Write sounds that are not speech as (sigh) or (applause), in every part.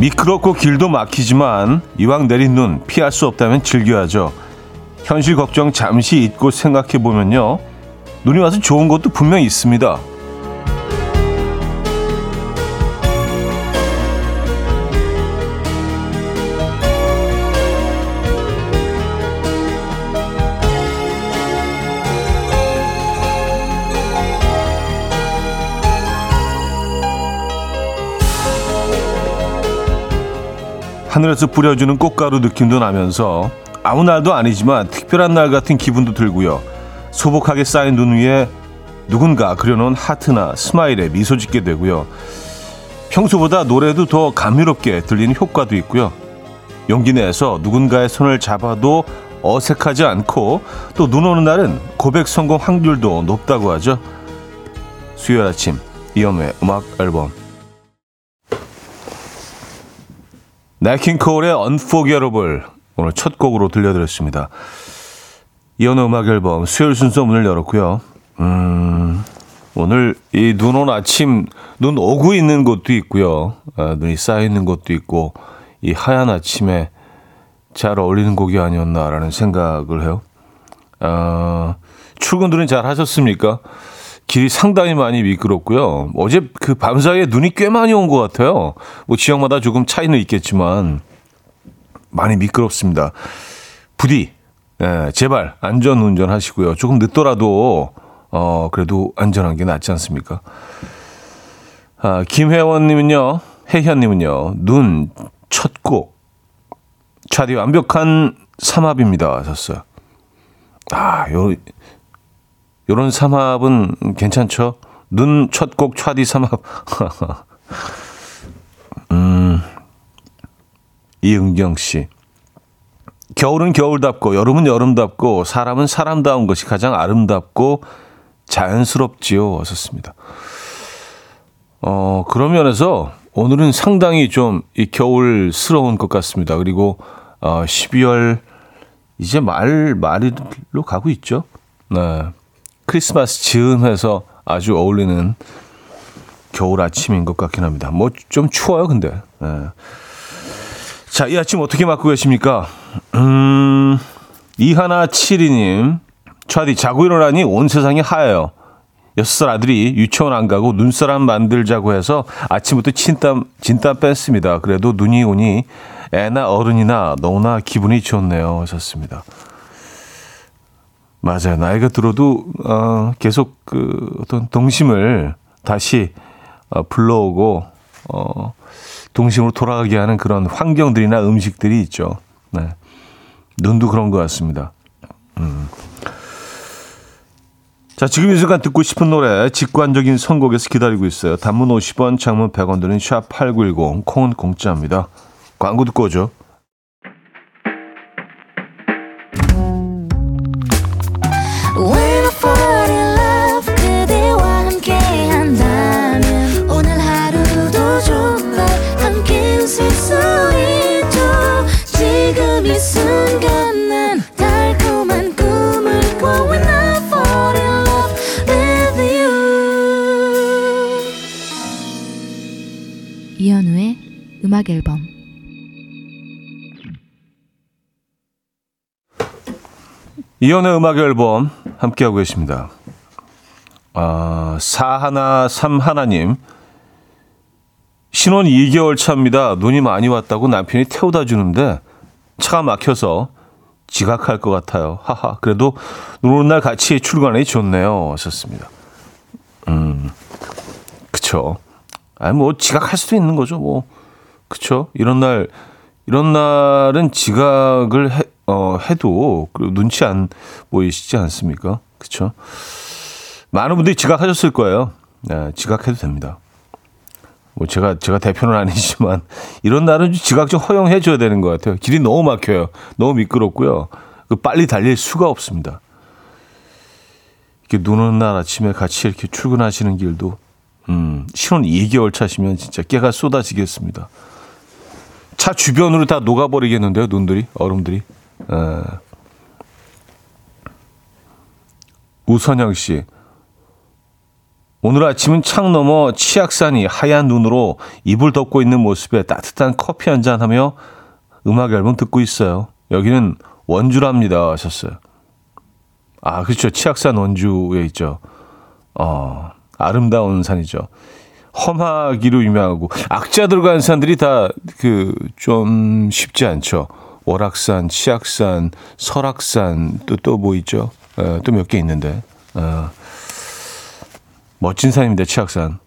미끄럽고 길도 막히지만 이왕 내린 눈 피할 수 없다면 즐겨야죠. 현실 걱정 잠시 잊고 생각해 보면요. 눈이 와서 좋은 것도 분명히 있습니다. 하늘에서 뿌려주는 꽃가루 느낌도 나면서 아무 날도 아니지만 특별한 날 같은 기분도 들고요. 소복하게 쌓인 눈 위에 누군가 그려놓은 하트나 스마일에 미소 짓게 되고요. 평소보다 노래도 더 감미롭게 들리는 효과도 있고요. 용기 내서 누군가의 손을 잡아도 어색하지 않고 또 눈 오는 날은 고백 성공 확률도 높다고 하죠. 수요일 아침 이연우의 음악 앨범 네킹콜의 Unforgettable 오늘 첫 곡으로 들려드렸습니다. 이연우 음악 앨범 수요일 순서 문을 열었고요. 음, 오늘 이 눈 온 아침 눈 오고 있는 곳도 있고요. 아, 눈이 쌓여 있는 곳도 있고 이 하얀 아침에 잘 어울리는 곡이 아니었나라는 생각을 해요. 아, 출근들은 잘 하셨습니까? 길이 상당히 많이 미끄럽고요. 어제 그 밤사이에 눈이 꽤 많이 온 것 같아요. 뭐 지역마다 조금 차이는 있겠지만 많이 미끄럽습니다. 부디 예, 제발 안전 운전하시고요. 조금 늦더라도 어 그래도 안전한 게 낫지 않습니까? 아, 김혜원님은요, 혜현님은요, 눈 첫 곡 차디 완벽한 삼합입니다. 하셨어요. 아, 요 요런 삼합은 괜찮죠? 눈 첫 곡 차디 삼합. (laughs) 음. 이은경 씨. 겨울은 겨울답고 여름은 여름답고 사람은 사람다운 것이 가장 아름답고 자연스럽지요. 왔었습니다. 어, 그런 면에서 오늘은 상당히 좀 이 겨울스러운 것 같습니다. 그리고 어, 12월 이제 말 말로 가고 있죠. 네. 크리스마스 즈음해서 아주 어울리는 겨울 아침인 것 같긴 합니다. 뭐 좀 추워요, 근데. 네. 자, 이 아침 어떻게 맞고 계십니까? 음, 이하나 칠이님, 차디 자고 일어나니 온 세상이 하얘요. 여섯 살 아들이 유치원 안 가고 눈사람 만들자고 해서 아침부터 진땀, 진땀 뺐습니다. 그래도 눈이 오니 애나 어른이나 너무나 기분이 좋네요. 하셨습니다. 맞아요. 나이가 들어도, 어, 계속 그 어떤 동심을 다시 어, 불러오고, 어, 동심으로 돌아가게 하는 그런 환경들이나 음식들이 있죠. 네. 눈도 그런 것 같습니다. 음. 자, 지금 이 순간 듣고 싶은 노래 직관적인 선곡에서 기다리고 있어요. 단문 50원, 장문 100원 드는 샵8910, 콩은 공짜입니다. 광고 듣고 오죠. 음악 앨범 이연의 음악 앨범 함께하고 계십니다. 아, 사하나 삼하나님 신혼 2개월 차입니다. 눈이 많이 왔다고 남편이 태워다 주는데 차가 막혀서 지각할 것 같아요. 하하. 그래도 눈 오는 날 같이 출근하니 좋네요. 하셨습니다. 음, 그쵸. 아니, 뭐, 지각할 수도 있는 거죠. 뭐, 그쵸. 이런 날, 이런 날은 지각을 해, 어, 해도 눈치 안 보이시지 않습니까? 그쵸? 많은 분들이 지각하셨을 거예요. 네, 지각해도 됩니다. 뭐 제가 제가 대표는 아니지만 (laughs) 이런 날은 지각 좀 허용해 줘야 되는 것 같아요. 길이 너무 막혀요. 너무 미끄럽고요. 그 빨리 달릴 수가 없습니다. 이렇게 눈 오는 날 아침에 같이 이렇게 출근하시는 길도 음, 신혼 2개월 차시면 진짜 깨가 쏟아지겠습니다. 차 주변으로 다 녹아버리겠는데요, 눈들이, 얼음들이. 에. 우선영 씨. 오늘 아침은 창 너머 치악산이 하얀 눈으로 이불 덮고 있는 모습에 따뜻한 커피 한 잔 하며 음악 앨범 듣고 있어요. 여기는 원주랍니다. 하셨어요. 아, 그렇죠. 치악산 원주에 있죠. 어, 아름다운 산이죠. 험하기로 유명하고 악자 들어간 산들이 다 그 좀 쉽지 않죠. 월악산, 치악산, 설악산 또 또 뭐 있죠? 어, 또몇 개 있는데. 어, 멋진 산입니다. 치악산.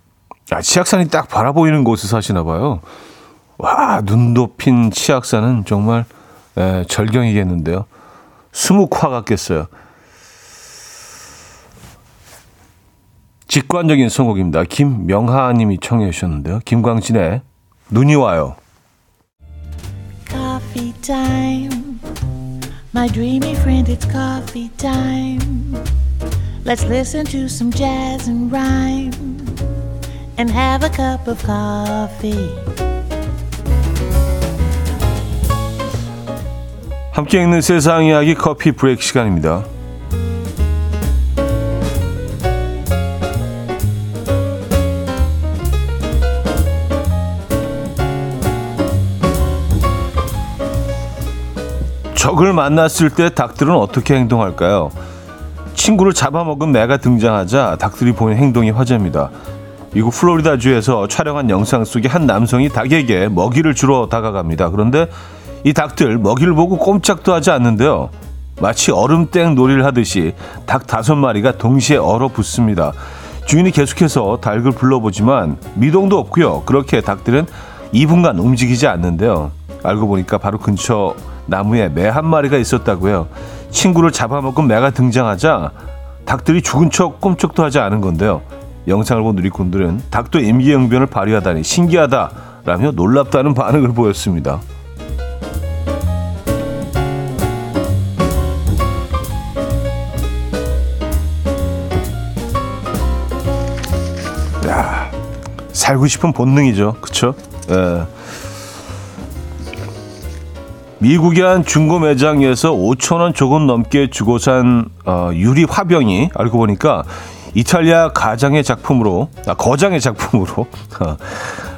아, 치악산이 딱 바라보이는 곳에 사시나 봐요. 와, 눈 덮인 치악산은 정말 에, 절경이겠는데요. 수묵화 같겠어요. 직관적인 선곡입니다. 김명하 님이 청해 주셨는데요. 김광진의 눈이 와요. Coffee time. My dreamy friend, it's coffee time. Let's listen to some jazz and rhyme and have a cup of coffee. 함께 읽는 세상 이야기 커피 브레이크 시간입니다. 적을 만났을 때 닭들은 어떻게 행동할까요? 친구를 잡아먹은 매가 등장하자 닭들이 보이는 행동이 화제입니다. 미국 플로리다주에서 촬영한 영상 속에 한 남성이 닭에게 먹이를 주러 다가갑니다. 그런데 이 닭들 먹이를 보고 꼼짝도 하지 않는데요. 마치 얼음땡 놀이를 하듯이 닭 다섯 마리가 동시에 얼어붙습니다. 주인이 계속해서 닭을 불러보지만 미동도 없고요. 그렇게 닭들은 2분간 움직이지 않는데요. 알고 보니까 바로 근처 나무에 매 한 마리가 있었다고요. 친구를 잡아먹은 매가 등장하자 닭들이 죽은 척 꼼짝도 하지 않은 건데요. 영상을 본 누리꾼들은 닭도 임기응변을 발휘하다니 신기하다라며 놀랍다는 반응을 보였습니다. 야, 살고 싶은 본능이죠. 예. 미국의 한 중고 매장에서 5천 원 조금 넘게 주고 산 어, 유리 화병이 알고 보니까 이탈리아 가장의 작품으로 아, 거장의 작품으로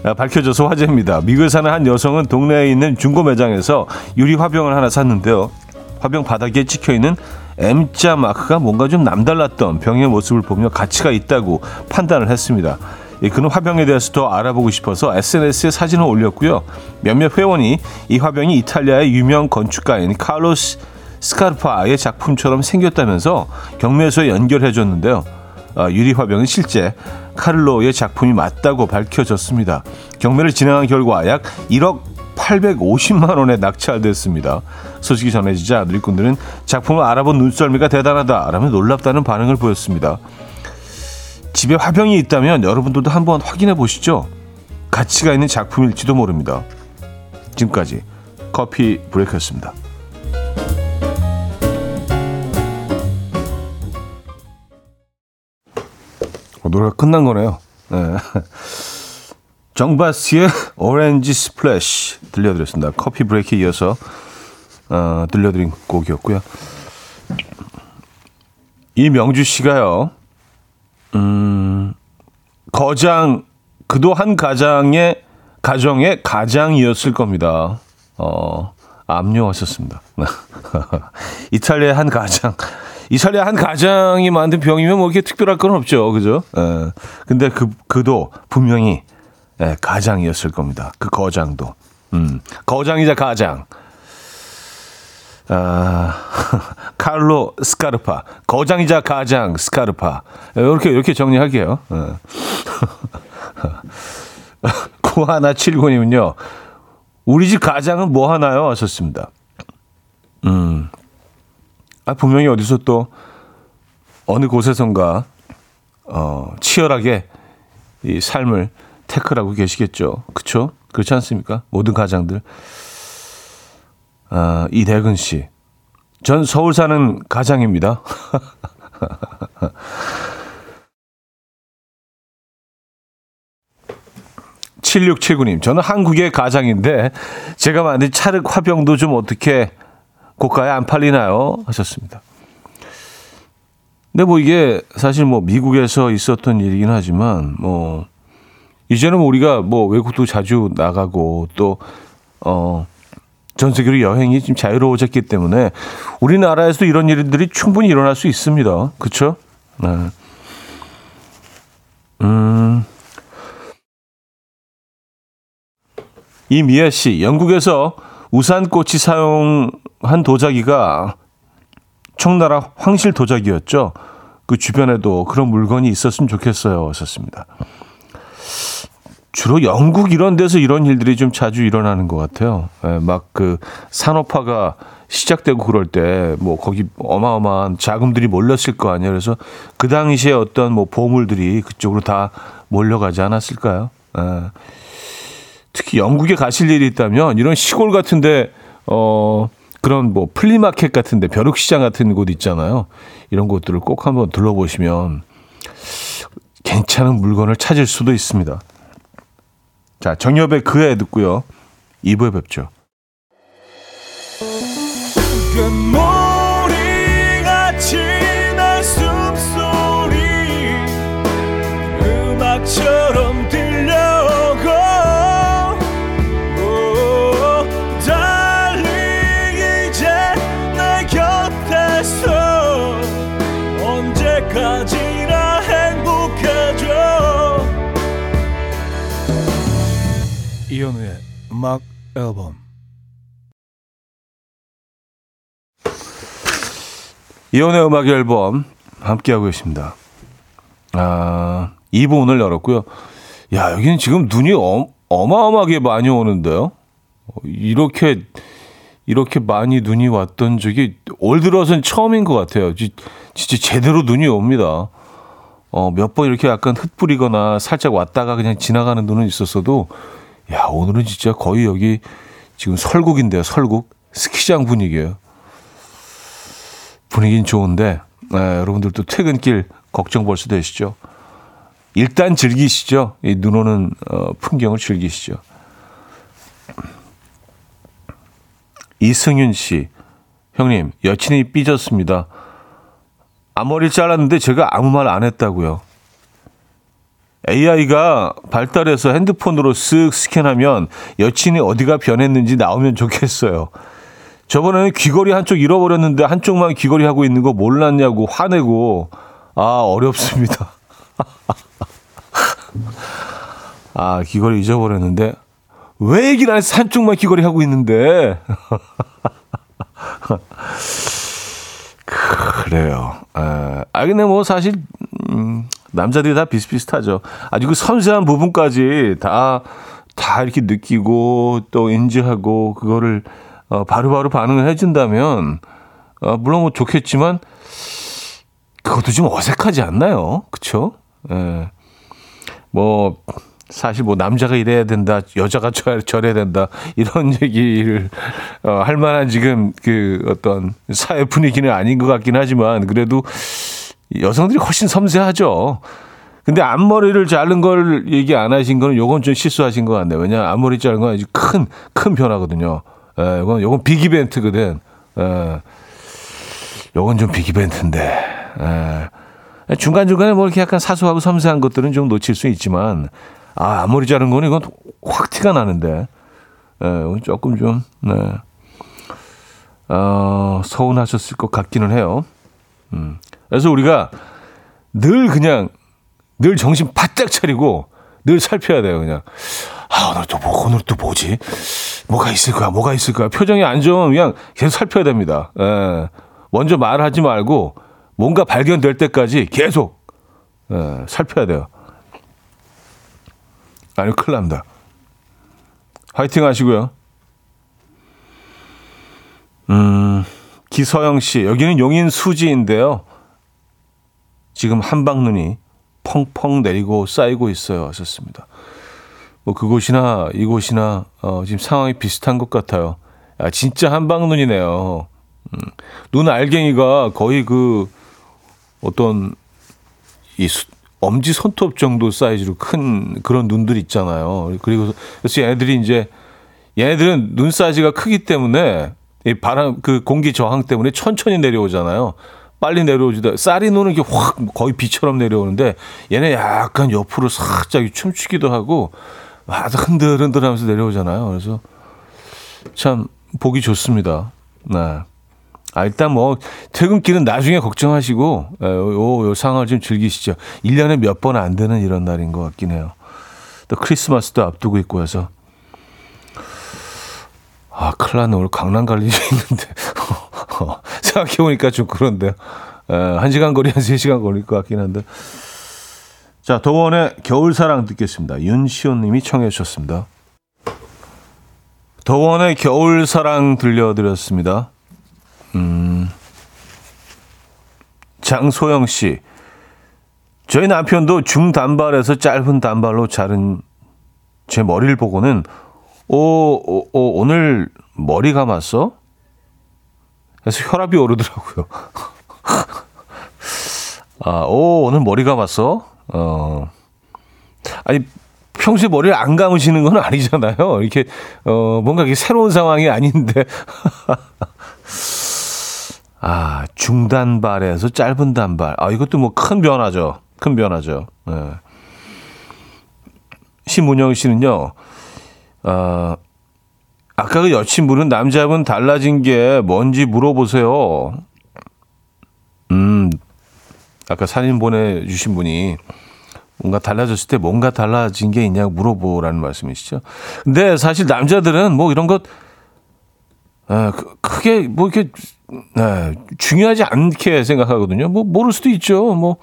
어, 밝혀져서 화제입니다. 미국에 사는 한 여성은 동네에 있는 중고 매장에서 유리 화병을 하나 샀는데요. 화병 바닥에 찍혀 있는 M자 마크가 뭔가 좀 남달랐던 병의 모습을 보며 가치가 있다고 판단을 했습니다. 예, 그는 화병에 대해서 더 알아보고 싶어서 SNS에 사진을 올렸고요. 몇몇 회원이 이 화병이 이탈리아의 유명 건축가인 카로스 스카르파의 작품처럼 생겼다면서 경매소에 연결해 줬는데요. 아, 유리 화병은 실제 카를로의 작품이 맞다고 밝혀졌습니다. 경매를 진행한 결과 약 1억 850만 원에 낙찰됐습니다. 소식이 전해지자 누리꾼들은 작품을 알아본 눈썰미가 대단하다라며 놀랍다는 반응을 보였습니다. 집에 화병이 있다면 여러분들도 한번 확인해 보시죠. 가치가 있는 작품일지도 모릅니다. 지금까지 커피 브레이크였습니다. 어, 노래가 끝난 거네요. 네. (laughs) 정바스의 Orange Splash 들려드렸습니다. 커피 브레이크에 이어서 어, 들려드린 곡이었고요. 이명주 씨가요. 음, 거장 그도 한 가장의 가정의 가장이었을 겁니다. 어, 압류하셨습니다. (laughs) 이탈리아 한 가장. 이탈리아 한 가장이 만든 병이면 뭐 이렇게 특별할 건 없죠. 그죠? 예. 근데 그, 그도 분명히 예, 가장이었을 겁니다. 그 거장도. 음, 거장이자 가장. 아, (laughs) 칼로 스카르파. 거장이자 가장 스카르파. 이렇게, 이렇게 정리할게요. (laughs) 어. 고하나 7구님은요, 우리 집 가장은 뭐 하나요? 하셨습니다. 음, 아, 분명히 어디서 또 어느 곳에선가, 어, 치열하게 이 삶을 태클하고 계시겠죠. 그쵸? 그렇지 않습니까? 모든 가장들. 아, 이대근 씨. 전 서울 사는 가장입니다. (laughs) (7679님) 저는 한국의 가장인데 제가 만든 차륵 화병도 좀 어떻게 고가에 안 팔리나요 하셨습니다 근데 뭐 이게 사실 뭐 미국에서 있었던 일이긴 하지만 뭐 이제는 우리가 뭐 외국도 자주 나가고 또 어. 전 세계로 여행이 좀 자유로워졌기 때문에 우리나라에서도 이런 일들이 충분히 일어날 수 있습니다. 그렇죠? 네. 음. 이미애 씨, 영국에서 우산꽃이 사용한 도자기가 청나라 황실 도자기였죠. 그 주변에도 그런 물건이 있었으면 좋겠어요. 썼습니다. 주로 영국 이런 데서 이런 일들이 좀 자주 일어나는 것 같아요. 예, 막 그 산업화가 시작되고 그럴 때 뭐 거기 어마어마한 자금들이 몰렸을 거 아니에요. 그래서 그 당시에 어떤 뭐 보물들이 그쪽으로 다 몰려가지 않았을까요? 예. 특히 영국에 가실 일이 있다면 이런 시골 같은데 어 그런 뭐 flea market 같은데 벼룩시장 같은 곳 있잖아요. 이런 곳들을 꼭 한번 둘러보시면 괜찮은 물건을 찾을 수도 있습니다. 자, 정엽의 그애 듣고요. 2부에 뵙죠. 음악 앨범 이혼의 음악 앨범 함께하고 계십니다. 아, 2부 오늘 열었고요. 야, 여기는 지금 눈이 어, 어마어마하게 많이 오는데요. 어, 이렇게, 이렇게 많이 눈이 왔던 적이 올 들어서는 처음인 것 같아요. 지, 진짜 제대로 눈이 옵니다. 어, 몇 번 이렇게 약간 흩뿌리거나 살짝 왔다가 그냥 지나가는 눈은 있었어도, 야, 오늘은 진짜 거의 여기 지금 설국인데요, 설국. 스키장 분위기예요. 분위기는 좋은데 네, 여러분들도 퇴근길 걱정 벌써 되시죠? 일단 즐기시죠. 이 눈 오는 어, 풍경을 즐기시죠. 이승윤 씨, 형님 여친이 삐졌습니다. 앞머리를 잘랐는데 제가 아무 말 안 했다고요. AI가 발달해서 핸드폰으로 쓱 스캔하면 여친이 어디가 변했는지 나오면 좋겠어요. 저번에는 귀걸이 한쪽 잃어버렸는데 한쪽만 귀걸이 하고 있는 거 몰랐냐고 화내고 아 어렵습니다. (laughs) 아 귀걸이 잊어버렸는데 왜 얘기를 안 해서 한쪽만 귀걸이 하고 있는데 (laughs) 그래요. 아, 아 근데 뭐 사실 음, 남자들이 다 비슷비슷하죠. 아주 그 섬세한 부분까지 다 다 이렇게 느끼고 또 인지하고 그거를 어, 바로바로 반응을 해준다면, 어, 물론 뭐 좋겠지만, 그것도 좀 어색하지 않나요? 그쵸? 예. 뭐, 사실 뭐 남자가 이래야 된다, 여자가 저, 저래야 된다, 이런 (laughs) 얘기를, 어, 할 만한 지금 그 어떤 사회 분위기는 아닌 것 같긴 하지만, 그래도 여성들이 훨씬 섬세하죠. 근데 앞머리를 자른 걸 얘기 안 하신 거는 요건 좀 실수하신 것 같네요. 왜냐 앞머리 자른 건 아주 큰, 큰 변화거든요. 예, 이건, 요건 빅 이벤트거든. 예. 요건 좀 빅 이벤트인데. 예. 중간중간에 뭐 이렇게 약간 사소하고 섬세한 것들은 좀 놓칠 수 있지만, 아, 앞머리 자른 거는 이건 확 티가 나는데. 예, 이건 조금 좀, 네. 어, 서운하셨을 것 같기는 해요. 음. 그래서 우리가 늘 그냥 늘 정신 바짝 차리고 늘 살펴야 돼요, 그냥. 아, 오늘 또 뭐, 오늘 또 뭐지? 뭐가 있을까? 뭐가 있을까? 표정이 안 좋으면 그냥 계속 살펴야 됩니다. 예. 먼저 말하지 말고 뭔가 발견될 때까지 계속 예, 살펴야 돼요. 아니, 큰일 납니다. 화이팅 하시고요. 음, 기서영 씨, 여기는 용인 수지인데요. 지금 한방눈이 펑펑 내리고 쌓이고 있어요. 하셨습니다. 뭐 그곳이나 이곳이나 어, 지금 상황이 비슷한 것 같아요. 아, 진짜 한방눈이네요. 음, 눈 알갱이가 거의 그 어떤 이 수, 엄지 손톱 정도 사이즈로 큰 그런 눈들 있잖아요. 그리고 그래서 얘네들이 이제 얘네들은 눈 사이즈가 크기 때문에 이 바람 그 공기 저항 때문에 천천히 내려오잖아요. 빨리 내려오지도 쌀이 노는 게 확 거의 비처럼 내려오는데 얘네 약간 옆으로 살짝 춤추기도 하고 아주 흔들흔들하면서 내려오잖아요. 그래서 참 보기 좋습니다. 네. 아, 일단 뭐, 퇴근길은 나중에 걱정하시고, 에, 요, 요 상황을 좀 즐기시죠. 1년에 몇 번 안 되는 이런 날인 것 같긴 해요. 또 크리스마스도 앞두고 있고 해서. 아, 큰일 났네. 오늘 강남 갈 일이 있는데. (laughs) (laughs) 생각해보니까 좀 그런데요. 에, 한 시간 거리, 한 세 시간 걸릴 것 같긴 한데. 자, 도원의 겨울사랑 듣겠습니다. 윤시온 님이 청해 주셨습니다. 도원의 겨울사랑 들려드렸습니다. 음, 장소영 씨. 저희 남편도 중단발에서 짧은 단발로 자른 제 머리를 보고는 오, 오, 오 오늘 머리 감았어? 그래서 혈압이 오르더라고요. (laughs) 아, 오, 오늘 머리 감았어? 어. 아니, 평소에 머리를 안 감으시는 건 아니잖아요. 이렇게, 어, 뭔가 이게 새로운 상황이 아닌데. (laughs) 아, 중단발에서 짧은 단발. 아, 이것도 뭐 큰 변화죠. 큰 변화죠. 네. 심문영 씨는요, 아, 아까 그 여친분은 남자분 달라진 게 뭔지 물어보세요. 음, 아까 사진 보내주신 분이 뭔가 달라졌을 때 뭔가 달라진 게 있냐고 물어보라는 말씀이시죠. 근데 사실 남자들은 뭐 이런 것, 아, 크- 크게 뭐 이렇게 네, 중요하지 않게 생각하거든요. 뭐 모를 수도 있죠. 뭐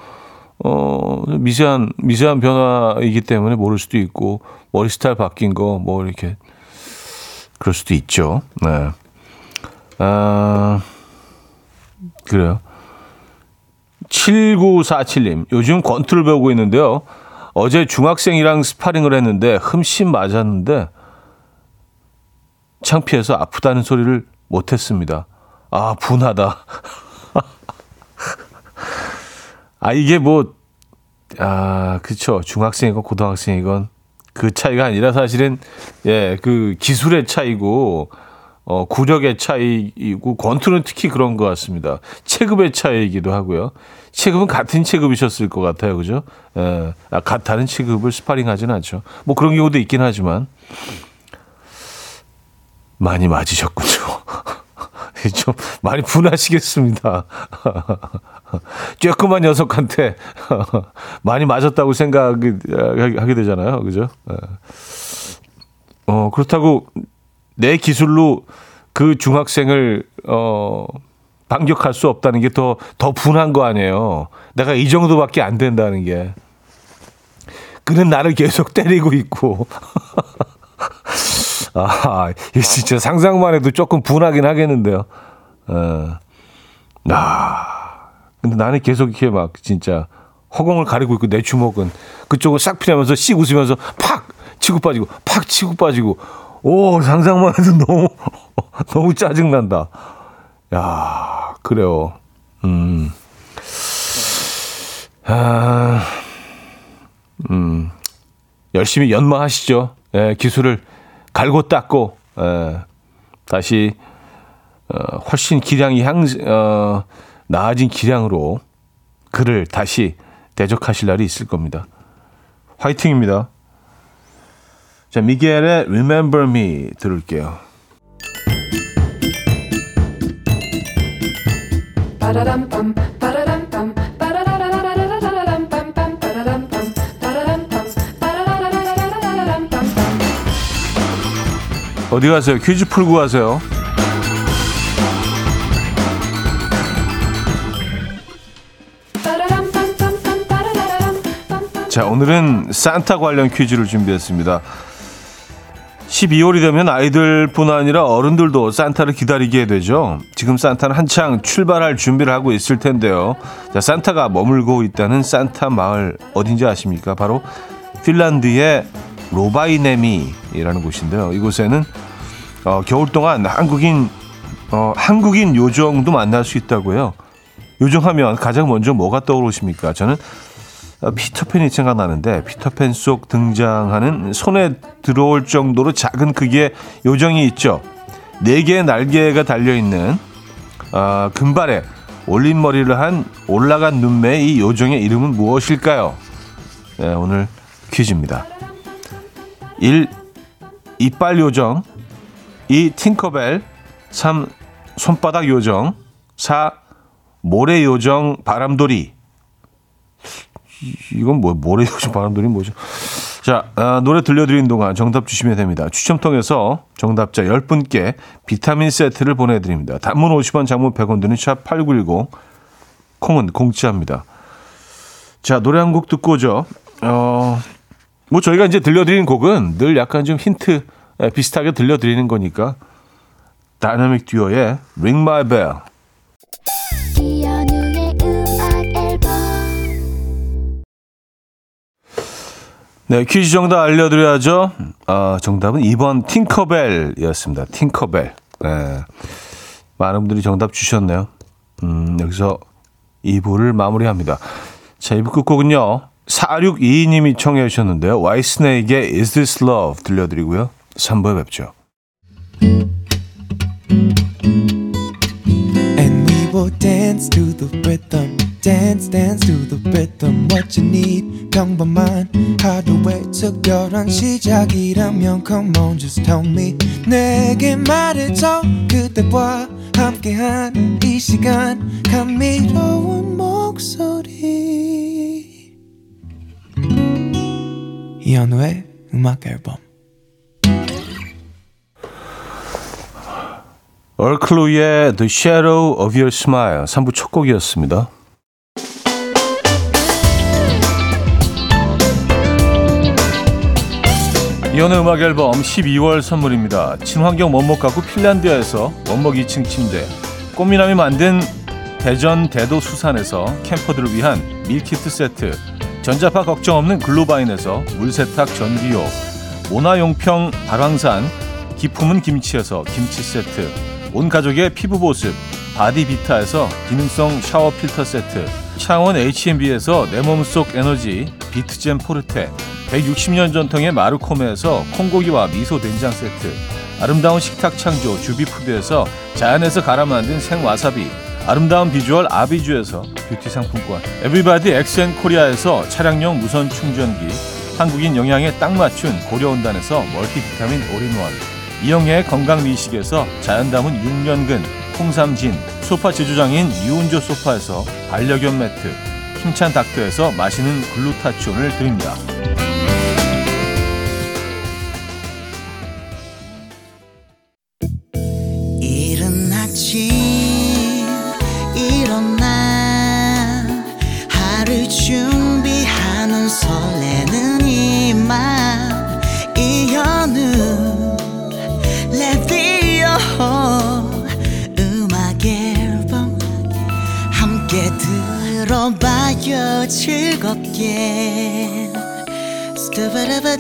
어, 미세한 미세한 변화이기 때문에 모를 수도 있고 머리 스타일 바뀐 거 뭐 이렇게 그럴 수도 있죠. 네. 아 그래요. 7947님, 요즘 권투를 배우고 있는데요. 어제 중학생이랑 스파링을 했는데 흠씬 맞았는데 창피해서 아프다는 소리를 못했습니다. 아, 분하다. (laughs) 아, 이게 뭐, 아, 그쵸. 중학생이건 고등학생이건 그 차이가 아니라 사실은, 예, 그 기술의 차이고, 어, 구력의 차이이고, 권투는 특히 그런 것 같습니다. 체급의 차이이기도 하고요. 체급은 같은 체급이셨을 것 같아요. 그죠? 예, 아, 가- 다른 체급을 스파링 하진 않죠. 뭐 그런 경우도 있긴 하지만, 많이 맞으셨군요. (laughs) (laughs) 좀 많이 분하시겠습니다. (laughs) 쬐끄만 녀석한테 (laughs) 많이 맞았다고 생각하게 하게 되잖아요. 그죠? 예. 어, 그렇다고 내 기술로 그 중학생을 어 반격할 수 없다는 게 더 더 분한 거 아니에요. 내가 이 정도밖에 안 된다는 게. 그는 나를 계속 때리고 있고. 아, 이거 진짜 상상만 해도 조금 분하긴 하겠는데요. 어. 아, 근데 나는 계속 이렇게 막 진짜 허공을 가리고 있고 내 주먹은 그쪽을 싹 피하면서 씩 웃으면서 팍 치고 빠지고 팍 치고 빠지고 오 상상만 해도 너무 (laughs) 너무 짜증 난다. 야 그래요. 음. 아, 음 열심히 연마하시죠. 예, 기술을 갈고 닦고 예, 다시 어, 훨씬 기량이 향 어, 나아진 기량으로 그를 다시 대적하실 날이 있을 겁니다. 화이팅입니다. 자, 미겔의 Remember Me 들을게요. 어디 가세요? 퀴즈 풀고 가세요. 자, 오늘은 산타 관련 퀴즈를 준비했습니다. 12월이 되면 아이들뿐 아니라 어른들도 산타를 기다리게 되죠. 지금 산타는 한창 출발할 준비를 하고 있을 텐데요. 자, 산타가 머물고 있다는 산타 마을 어딘지 아십니까? 바로 핀란드의 로바이네미라는 곳인데요. 이곳에는 어, 겨울 동안 한국인 어, 한국인 요정도 만날 수 있다고요. 요정하면 가장 먼저 뭐가 떠오르십니까? 저는 어, 피터팬이 생각나는데 피터팬 속 등장하는 손에 들어올 정도로 작은 크기의 요정이 있죠. 네 개의 날개가 달려 있는 어, 금발의 올림머리를 한 올라간 눈매의 이 요정의 이름은 무엇일까요? 네, 오늘 퀴즈입니다. 1. 이빨 요정 2. 팅커벨 3. 손바닥 요정 4. 모래 요정 바람돌이 이- 이건 뭐 모래 요정 바람돌이 뭐죠? 자, 아, 노래 들려드리는 동안 정답 주시면 됩니다. 추첨 통해서 정답자 10분께 비타민 세트를 보내드립니다. 단문 50원, 장문 100원 드는 샵8910, 콩은 공짜입니다. 자, 노래 한 곡 듣고 오죠. 어, 뭐 저희가 이제 들려드리는 곡은 늘 약간 좀 힌트 에, 비슷하게 들려드리는 거니까 다이나믹 듀오의 Ring My Bell 네, 퀴즈 정답 알려드려야죠. 아, 정답은 2번 팅커벨이었습니다. 팅커벨. 네. 많은 분들이 정답 주셨네요. 음, 여기서 2부를 마무리합니다. 자, 2부 끝곡은요. 4622님이 청해 주셨는데요. 와이스네이크의 Is This Love 들려드리고요. 3부에 뵙죠. Will dance to the rhythm. Dance, dance to the rhythm. What you need, 평범한 하루의 특별한 시작이라면 Come on, just tell me. 내게 말해줘. 그대와 함께한 이 시간. 감미로운 목소리. 이현우의 음악 앨범. 얼클로의 The Shadow of Your Smile 3부 첫 곡이었습니다. 이현우의 음악 앨범 12월 선물입니다. 친환경 원목 가구 핀란드에서 원목 2층 침대 꽃미남이 만든 대전 대도 수산에서 캠퍼들을 위한 meal kit 세트 전자파 걱정 없는 글로바인에서 물세탁 전기요. 모나용평 발왕산 기품은 김치에서 김치 세트 온 가족의 피부 보습 바디비타에서 기능성 샤워 필터 세트 창원 H&B에서 내 몸속 에너지 비트젠 포르테 160년 전통의 마루코메에서 콩고기와 미소 된장 세트 아름다운 식탁 창조 주비푸드에서 자연에서 갈아 만든 생와사비 아름다운 비주얼 아비주에서 뷰티 상품권. 에브리바디 엑센코리아에서 차량용 무선 충전기. 한국인 영양에 딱 맞춘 고려은단에서 멀티비타민 올인원. 이영애의 건강미식에서 자연 담은 6년근 홍삼진. 소파 제조장인 유운조 소파에서 반려견 매트. 힘찬 닥터에서 마시는 글루타치온을 드립니다.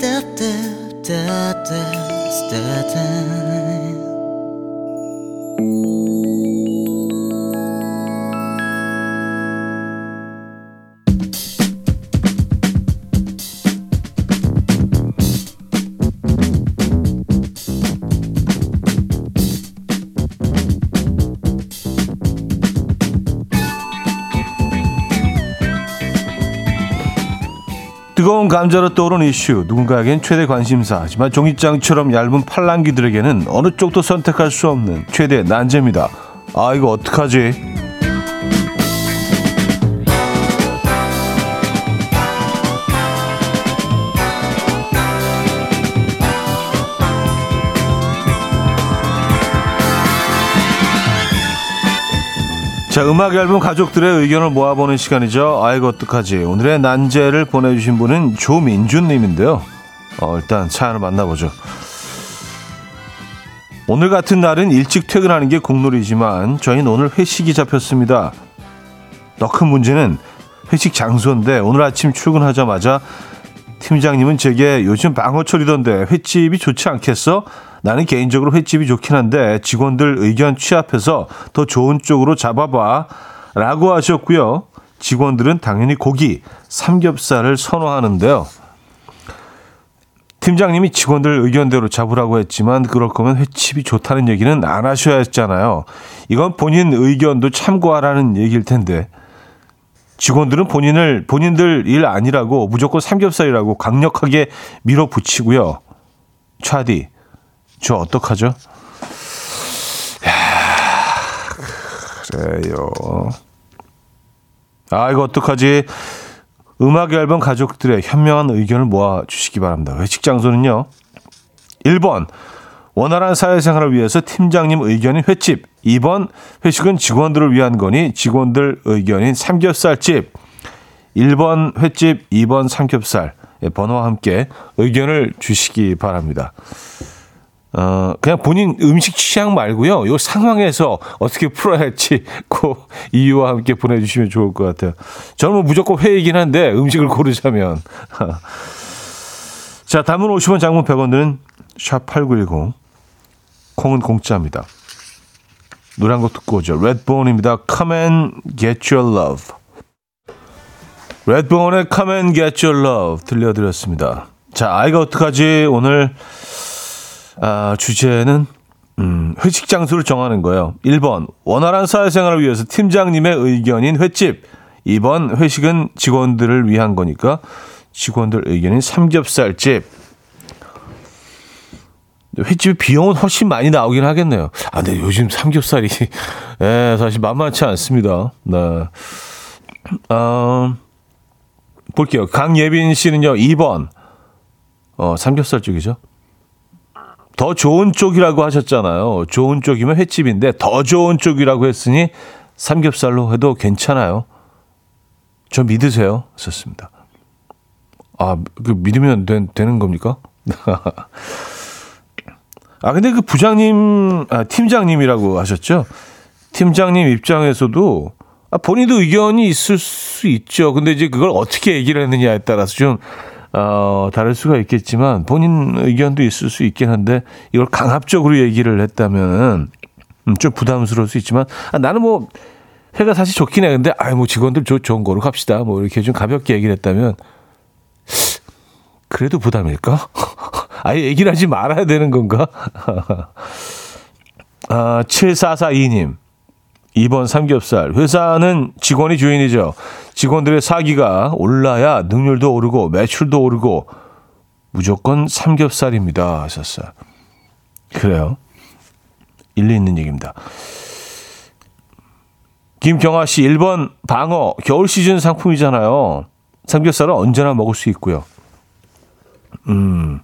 스타바라바다 뜨거운 감자로 떠오른 이슈 누군가에겐 최대 관심사 하지만 종이장처럼 얇은 팔랑귀들에게는 어느 쪽도 선택할 수 없는 최대 난제입니다. 아 이거 어떡하지? 자, 음악 앨범 가족들의 의견을 모아보는 시간이죠. 아이고, 어떡하지. 오늘의 난제를 보내주신 분은 조민준님인데요. 어, 일단 사연을 만나보죠. 오늘 같은 날은 일찍 퇴근하는 게 국룰이지만 저희는 오늘 회식이 잡혔습니다. 더 큰 문제는 회식 장소인데 오늘 아침 출근하자마자 팀장님은 제게 요즘 방어 철이던데 횟집이 좋지 않겠어? 나는 개인적으로 횟집이 좋긴 한데 직원들 의견 취합해서 더 좋은 쪽으로 잡아봐 라고 하셨고요. 직원들은 당연히 고기, 삼겹살을 선호하는데요. 팀장님이 직원들 의견대로 잡으라고 했지만 그럴 거면 횟집이 좋다는 얘기는 안 하셔야 했잖아요. 이건 본인 의견도 참고하라는 얘기일 텐데. 직원들은 본인을 본인들 일 아니라고 무조건 삼겹살이라고 강력하게 밀어붙이고요. 차디, 저 어떡하죠? 야, 그래요. 아, 이거 어떡하지? 음악 앨범 가족들의 현명한 의견을 모아 주시기 바랍니다. 회식 장소는요. 1번 원활한 사회생활을 위해서 팀장님 의견인 횟집. 2번 회식은 직원들을 위한 거니 직원들 의견인 삼겹살집. 1번 횟집, 2번 삼겹살. 예, 번호와 함께 의견을 주시기 바랍니다. 어, 그냥 본인 음식 취향 말고요. 요 상황에서 어떻게 풀어야 할지 (laughs) 그 이유와 함께 보내주시면 좋을 것 같아요. 저는 뭐 무조건 회이긴 한데 음식을 고르자면. (laughs) 자, 담은 50원 장문 100원들은 샵8910 콩은 공짜입니다. 한곡 듣고 오죠. 레드본입니다. Come and get your love. 레드본의 Come and get your love 들려드렸습니다. 자, 아이가 어떡하지? 오늘 아, 주제는 음, 회식 장소를 정하는 거예요. 1번 원활한 사회생활을 위해서 팀장님의 의견인 횟집. 2번 회식은 직원들을 위한 거니까 직원들 의견인 삼겹살집. 횟집 비용은 훨씬 많이 나오긴 하겠네요. 아, 근데 요즘 삼겹살이 (laughs) 예, 사실 만만치 않습니다. 네. 어, 볼게요. 강예빈 씨는요. 2번. 어, 삼겹살 쪽이죠. 더 좋은 쪽이라고 하셨잖아요. 좋은 쪽이면 횟집인데 더 좋은 쪽이라고 했으니 삼겹살로 해도 괜찮아요. 저 믿으세요. 썼습니다. 아, 그 믿으면 되, 되는 겁니까? (laughs) 아, 근데 그 부장님, 아, 팀장님이라고 하셨죠? 팀장님 입장에서도 아, 본인도 의견이 있을 수 있죠. 근데 이제 그걸 어떻게 얘기를 했느냐에 따라서 좀 어, 다를 수가 있겠지만 본인 의견도 있을 수 있긴 한데 이걸 강압적으로 얘기를 했다면 음, 좀 부담스러울 수 있지만 아, 나는 뭐 회가 사실 좋긴 해. 근데 아이 뭐 직원들 좋, 좋은 거로 갑시다. 뭐 이렇게 좀 가볍게 얘기를 했다면 그래도 부담일까? (laughs) 아예 얘기를 하지 말아야 되는 건가? (laughs) 아, 7442님. 2번 삼겹살. 회사는 직원이 주인이죠. 직원들의 사기가 올라야 능률도 오르고 매출도 오르고 무조건 삼겹살입니다. 하셨어요. 그래요. 일리 있는 얘기입니다. 김경아 씨 1번 방어 겨울 시즌 상품이잖아요. 삼겹살은 언제나 먹을 수 있고요. 음.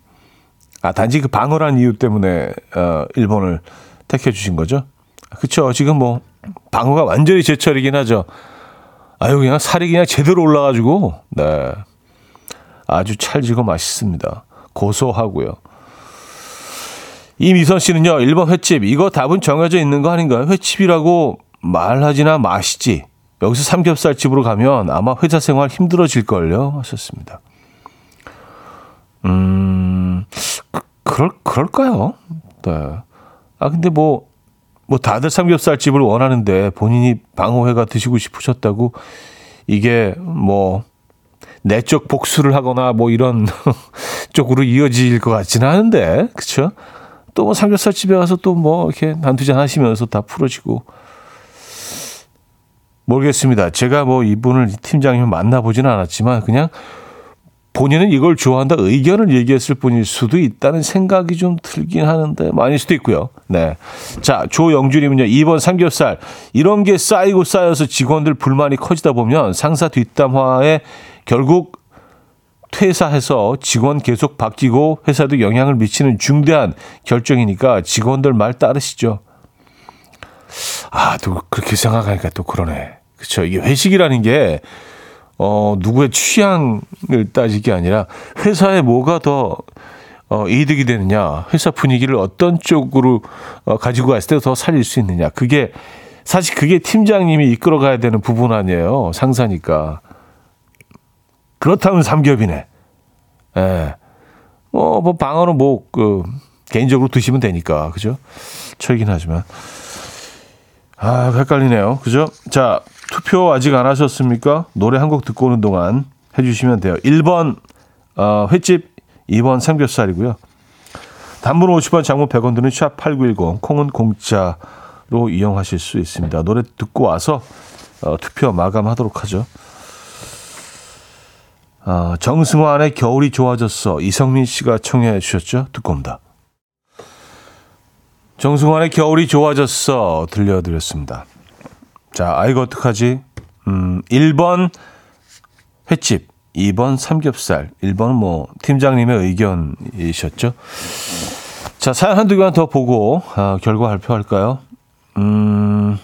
아, 단지 그 방어란 이유 때문에 어 1번을 택해 주신 거죠? 그렇죠. 지금 뭐 방어가 완전히 제철이긴 하죠. 아유 그냥 살이 그냥 제대로 올라가지고 네 아주 찰지고 맛있습니다. 고소하고요. 이미선 씨는요 1번 횟집 이거 답은 정해져 있는 거 아닌가요? 횟집이라고 말하지나 마시지. 여기서 삼겹살 집으로 가면 아마 회사 생활 힘들어질걸요 하셨습니다. 음, 그, 그럴, 그럴까요? 네. 아, 근데 뭐, 뭐 다들 삼겹살 집을 원하는데 본인이 방어회가 드시고 싶으셨다고 이게 뭐 내적 복수를 하거나 뭐 이런 (laughs) 쪽으로 이어질 것 같지는 않은데 그쵸? 또 뭐 삼겹살 집에 가서 또 뭐 이렇게 한두 잔 하시면서 다 풀어지고 모르겠습니다. 제가 뭐 이분을 이 팀장님을 만나보지는 않았지만 그냥 본인은 이걸 좋아한다 의견을 얘기했을 뿐일 수도 있다는 생각이 좀 들긴 하는데 많을 수도 있고요. 네. 자, 조영주님은요. 2번 삼겹살. 이런 게 쌓이고 쌓여서 직원들 불만이 커지다 보면 상사 뒷담화에 결국 퇴사해서 직원 계속 바뀌고 회사도 영향을 미치는 중대한 결정이니까 직원들 말 따르시죠. 아, 또 그렇게 생각하니까 또 그러네. 그쵸. 이게 회식이라는 게 어, 누구의 취향을 따지기 아니라 회사에 뭐가 더 어, 이득이 되느냐, 회사 분위기를 어떤 쪽으로 어, 가지고 갔을 때 더 살릴 수 있느냐. 그게 사실 그게 팀장님이 이끌어가야 되는 부분 아니에요. 상사니까. 그렇다면 삼겹이네. 예. 뭐, 뭐, 방어는 뭐, 그, 개인적으로 드시면 되니까. 그죠? 철긴 하지만. 아, 헷갈리네요. 그죠? 자, 투표 아직 안 하셨습니까? 노래 한 곡 듣고 오는 동안 해주시면 돼요. 1번, 어, 횟집, 2번 삼겹살이고요. 단문 50원, 장문 100원 드는 샵8910, 콩은 공짜로 이용하실 수 있습니다. 노래 듣고 와서 어, 투표 마감하도록 하죠. 어, 정승환의 겨울이 좋아졌어. 이성민 씨가 청해 주셨죠? 듣고 옵니다. 정승환의 겨울이 좋아졌어. 들려드렸습니다. 자, 아이고, 어떡하지? 음, 1번 횟집, 2번 삼겹살, 1번은 뭐, 팀장님의 의견이셨죠? 자, 사연 한두 개만 더 보고, 아, 결과 발표할까요? 음,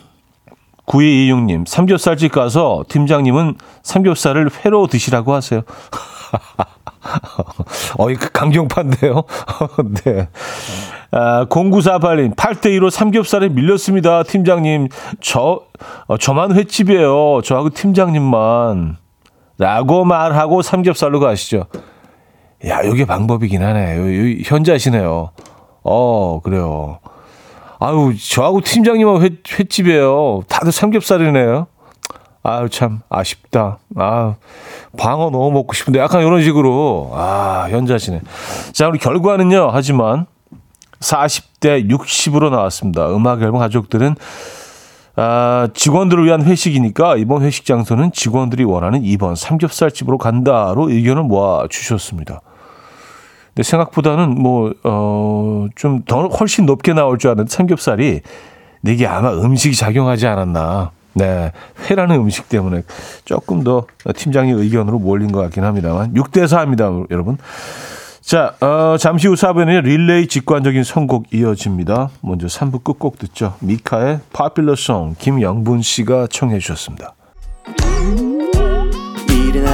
9226님, 삼겹살집 가서 팀장님은 삼겹살을 회로 드시라고 하세요. (laughs) (laughs) 어이, 그 강경파인데요? (laughs) 네. 아, 0948님, 8대2로 삼겹살에 밀렸습니다. 팀장님, 저, 어, 저만 횟집이에요. 저하고 팀장님만. 라고 말하고 삼겹살로 가시죠. 야, 이게 방법이긴 하네. 요, 요, 현자시네요. 어, 그래요. 아유, 저하고 팀장님하고 회, 횟집이에요. 다들 삼겹살이네요. 아유, 참, 아쉽다. 아 방어 너무 먹고 싶은데 약간 이런 식으로. 아, 현자시네. 자, 우리 결과는요, 하지만 40대 60으로 나왔습니다. 음악 앨범 가족들은 아, 직원들을 위한 회식이니까 이번 회식 장소는 직원들이 원하는 2번 삼겹살집으로 간다로 의견을 모아 주셨습니다. 근데 생각보다는 뭐, 어, 좀 더 훨씬 높게 나올 줄 알았는데 삼겹살이 이게 아마 음식이 작용하지 않았나. 네. 회라는 음식 때문에 조금 더 팀장의 의견으로 몰린 것 같긴 합니다만. 6대 4입니다, 여러분. 자, 어, 잠시 후 4부에는 릴레이 직관적인 선곡 이어집니다. 먼저 3부 끝곡 듣죠. 미카의 파필러 송 김영분 씨가 청해 주셨습니다.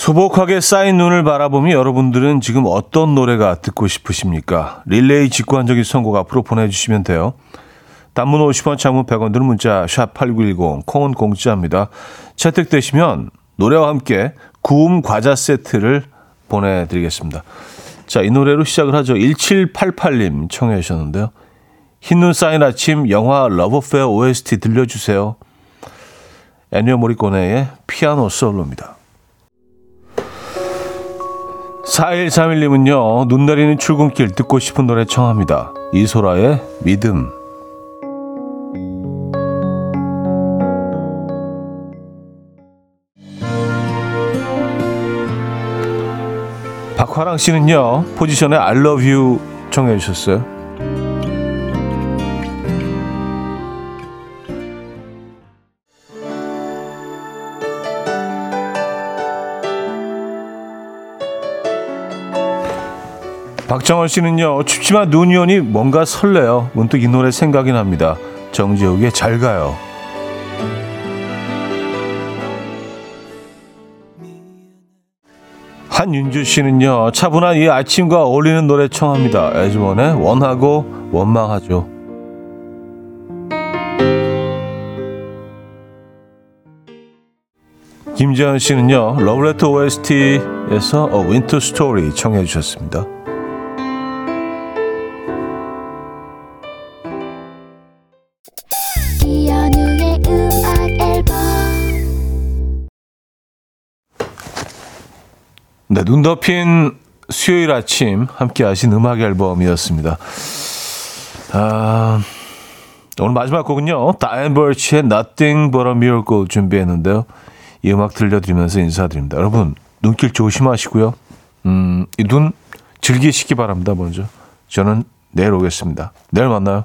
수복하게 쌓인 눈을 바라보며 여러분들은 지금 어떤 노래가 듣고 싶으십니까? 릴레이 직관적인 선곡 앞으로 보내주시면 돼요. 단문 50원, 장문 100원 드는 문자 샵 8910, 콩은 공짜입니다. 채택되시면 노래와 함께 구움 과자 세트를 보내드리겠습니다. 자, 이 노래로 시작을 하죠. 1788님 청해 주셨는데요. 흰눈 쌓인 아침 영화 러브페어 OST 들려주세요. 애니어 모리코네의 피아노 솔로입니다. 4131님은요, 눈 내리는 출근길 듣고 싶은 노래 청합니다. 이소라의 믿음. 박화랑 씨는요, 포지션의 I love you 청해 주셨어요. 박정원 씨는요, 춥지만 눈이 오니 뭔가 설레요. 문득 이 노래 생각이 납니다. 정지욱의 잘 가요. 한윤주 씨는요, 차분한 이 아침과 어울리는 노래 청합니다. 에즈원의 원하고 원망하죠. 김재현 씨는요, 러브레터 OST에서 A Winter Story 청해 주셨습니다. 네, 눈 덮인 수요일 아침 함께 하신 음악 앨범이었습니다. 아, 오늘 마지막 곡은요. 다이앤 버치의 Nothing But A Miracle 준비했는데요. 이 음악 들려드리면서 인사드립니다. 여러분, 눈길 조심하시고요. 음, 이 눈 즐기시기 바랍니다, 먼저. 저는 내일 오겠습니다. 내일 만나요.